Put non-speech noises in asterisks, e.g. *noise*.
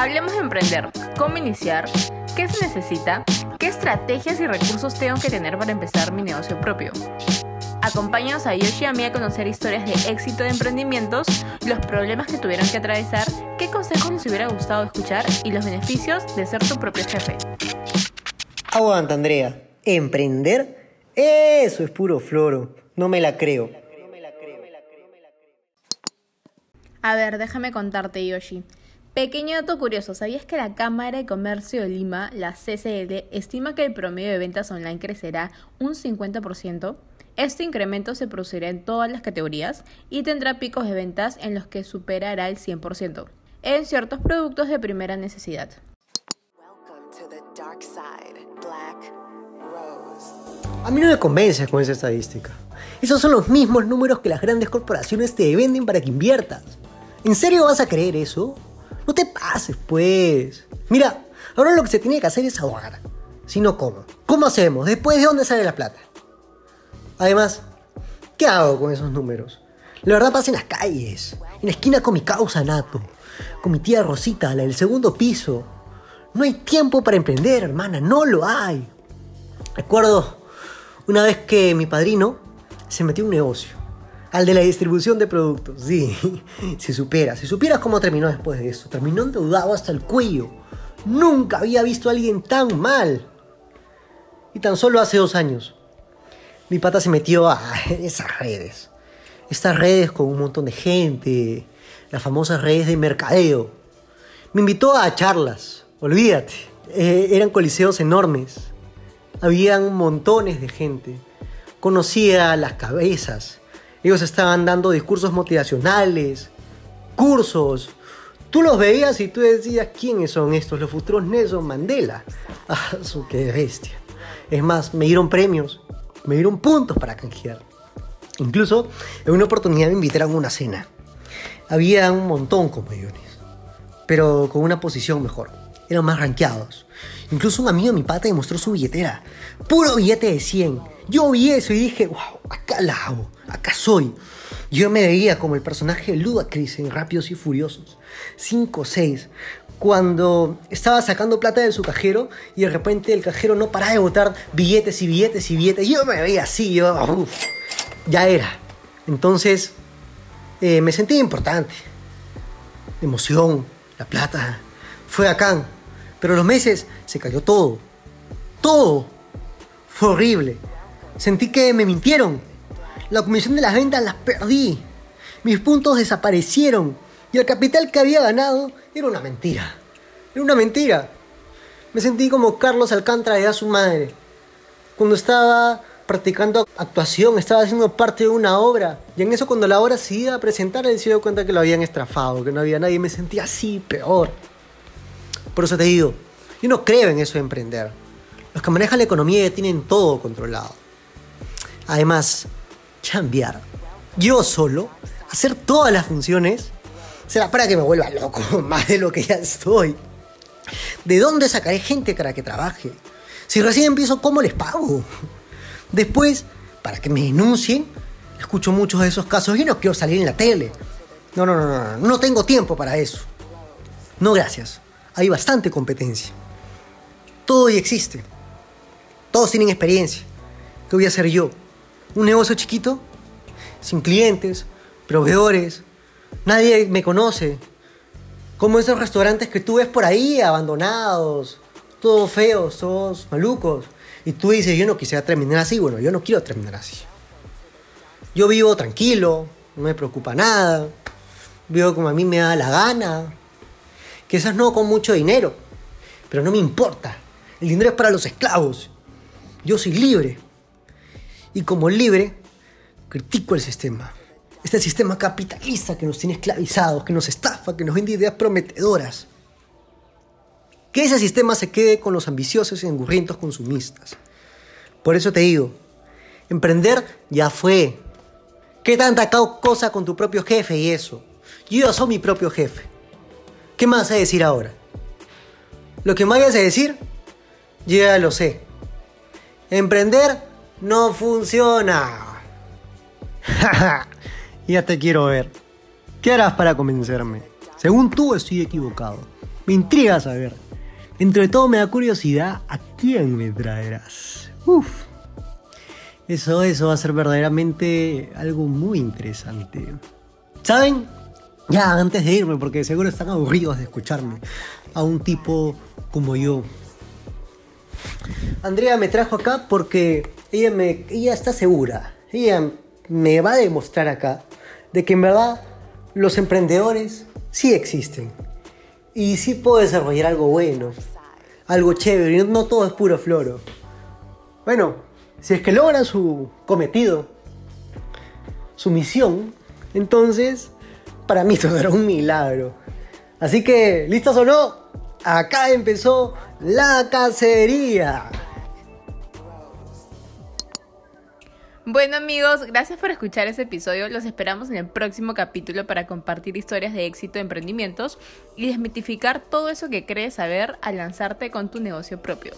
Hablemos de emprender, cómo iniciar, qué se necesita, qué estrategias y recursos tengo que tener para empezar mi negocio propio. Acompáñanos a Yoshi y a mí a conocer historias de éxito de emprendimientos, los problemas que tuvieron que atravesar, qué consejos les hubiera gustado escuchar y los beneficios de ser tu propio jefe. Aguanta, Andrea. ¿Emprender? Eso es puro floro. No me la creo. A ver, déjame contarte, Yoshi. Pequeño dato curioso, ¿sabías que la Cámara de Comercio de Lima, la CCL, estima que el promedio de ventas online crecerá un 50%? Este incremento se producirá en todas las categorías y tendrá picos de ventas en los que superará el 100% en ciertos productos de primera necesidad. A mí no me convences con esa estadística. Esos son los mismos números que las grandes corporaciones te venden para que inviertas. ¿En serio vas a creer eso? No te pases, pues. Mira, ahora lo que se tiene que hacer es ahogar. Si no, ¿cómo? ¿Cómo hacemos? ¿Después de dónde sale la plata? Además, ¿qué hago con esos números? La verdad pasa en las calles, en la esquina con mi causa Nato, con mi tía Rosita, la del segundo piso. No hay tiempo para emprender, hermana, no lo hay. Recuerdo una vez que mi padrino se metió en un negocio al de la distribución de productos, sí. *laughs* Si supieras, si supieras cómo terminó después de eso. Terminó endeudado hasta el cuello. Nunca había visto a alguien tan mal. Y tan solo hace dos años, mi pata se metió a *laughs* esas redes. Estas redes con un montón de gente. Las famosas redes de mercadeo. Me invitó a charlas. Olvídate. Eh, eran coliseos enormes. Habían montones de gente. Conocía las cabezas ellos estaban dando discursos motivacionales, cursos. Tú los veías y tú decías, ¿quiénes son estos? Los futuros Nelson Mandela. *laughs* Ah, qué bestia. Es más, me dieron premios, me dieron puntos para canjear. Incluso en una oportunidad me invitaron a una cena. Había un montón con millones, pero con una posición mejor. Eran más rankeados. Incluso un amigo de mi pata demostró su billetera. Puro billete de 100. Yo vi eso y dije, wow, acá la hago acá soy. Yo me veía como el personaje Ludacris en Rápidos y Furiosos, 5 o 6, cuando estaba sacando plata de su cajero y de repente el cajero no paraba de botar billetes y billetes y billetes. Yo me veía así, yo, ya era. Entonces eh, me sentí importante. Emoción, la plata, fue acá. Pero los meses se cayó todo. Todo. Fue horrible. Sentí que me mintieron la comisión de las ventas las perdí. Mis puntos desaparecieron. Y el capital que había ganado era una mentira. Era una mentira. Me sentí como Carlos Alcántara de a su madre. Cuando estaba practicando actuación, estaba haciendo parte de una obra. Y en eso cuando la obra se iba a presentar, él se dio cuenta que lo habían estrafado, que no había nadie. Me sentía así, peor. Por eso te digo, yo no creo en eso de emprender. Los que manejan la economía tienen todo controlado. Además, cambiar yo solo, hacer todas las funciones, será para que me vuelva loco, *laughs* más de lo que ya estoy. ¿De dónde sacaré gente para que trabaje? Si recién empiezo, ¿cómo les pago? *laughs* Después, para que me denuncien, escucho muchos de esos casos y no quiero salir en la tele. No, no, no, no, no tengo tiempo para eso. No, gracias. Hay bastante competencia. Todo y existe. Todos tienen experiencia. ¿Qué voy a hacer yo? Un negocio chiquito, sin clientes, proveedores, nadie me conoce. Como esos restaurantes que tú ves por ahí, abandonados, todos feos, todos malucos. Y tú dices, yo no quisiera terminar así. Bueno, yo no quiero terminar así. Yo vivo tranquilo, no me preocupa nada. Vivo como a mí me da la gana. Quizás no con mucho dinero, pero no me importa. El dinero es para los esclavos. Yo soy libre. Y como libre, critico el sistema. Este sistema capitalista que nos tiene esclavizados, que nos estafa, que nos vende ideas prometedoras. Que ese sistema se quede con los ambiciosos y engurrientos consumistas. Por eso te digo, emprender ya fue. ¿Qué tanta cosa con tu propio jefe y eso? Yo ya soy mi propio jefe. ¿Qué más hay a decir ahora? Lo que me vayas a decir, ya lo sé. Emprender no funciona. *laughs* ya te quiero ver. ¿Qué harás para convencerme? Según tú estoy equivocado. Me intriga saber. Dentro de todo me da curiosidad a quién me traerás. Uf. Eso, eso va a ser verdaderamente algo muy interesante. ¿Saben? Ya, antes de irme, porque seguro están aburridos de escucharme. A un tipo como yo. Andrea me trajo acá porque ella, está segura. Ella me va a demostrar acá de que en verdad los emprendedores sí existen. Y sí puedo desarrollar algo bueno, algo chévere, no todo es puro floro. Bueno, si es que logran su cometido, su misión, entonces para mí *laughs* todo era un milagro. Así que, ¿listos o no? Acá empezó la cacería. Bueno amigos, gracias por escuchar este episodio. Los esperamos en el próximo capítulo para compartir historias de éxito, emprendimientos y desmitificar todo eso que crees saber al lanzarte con tu negocio propio.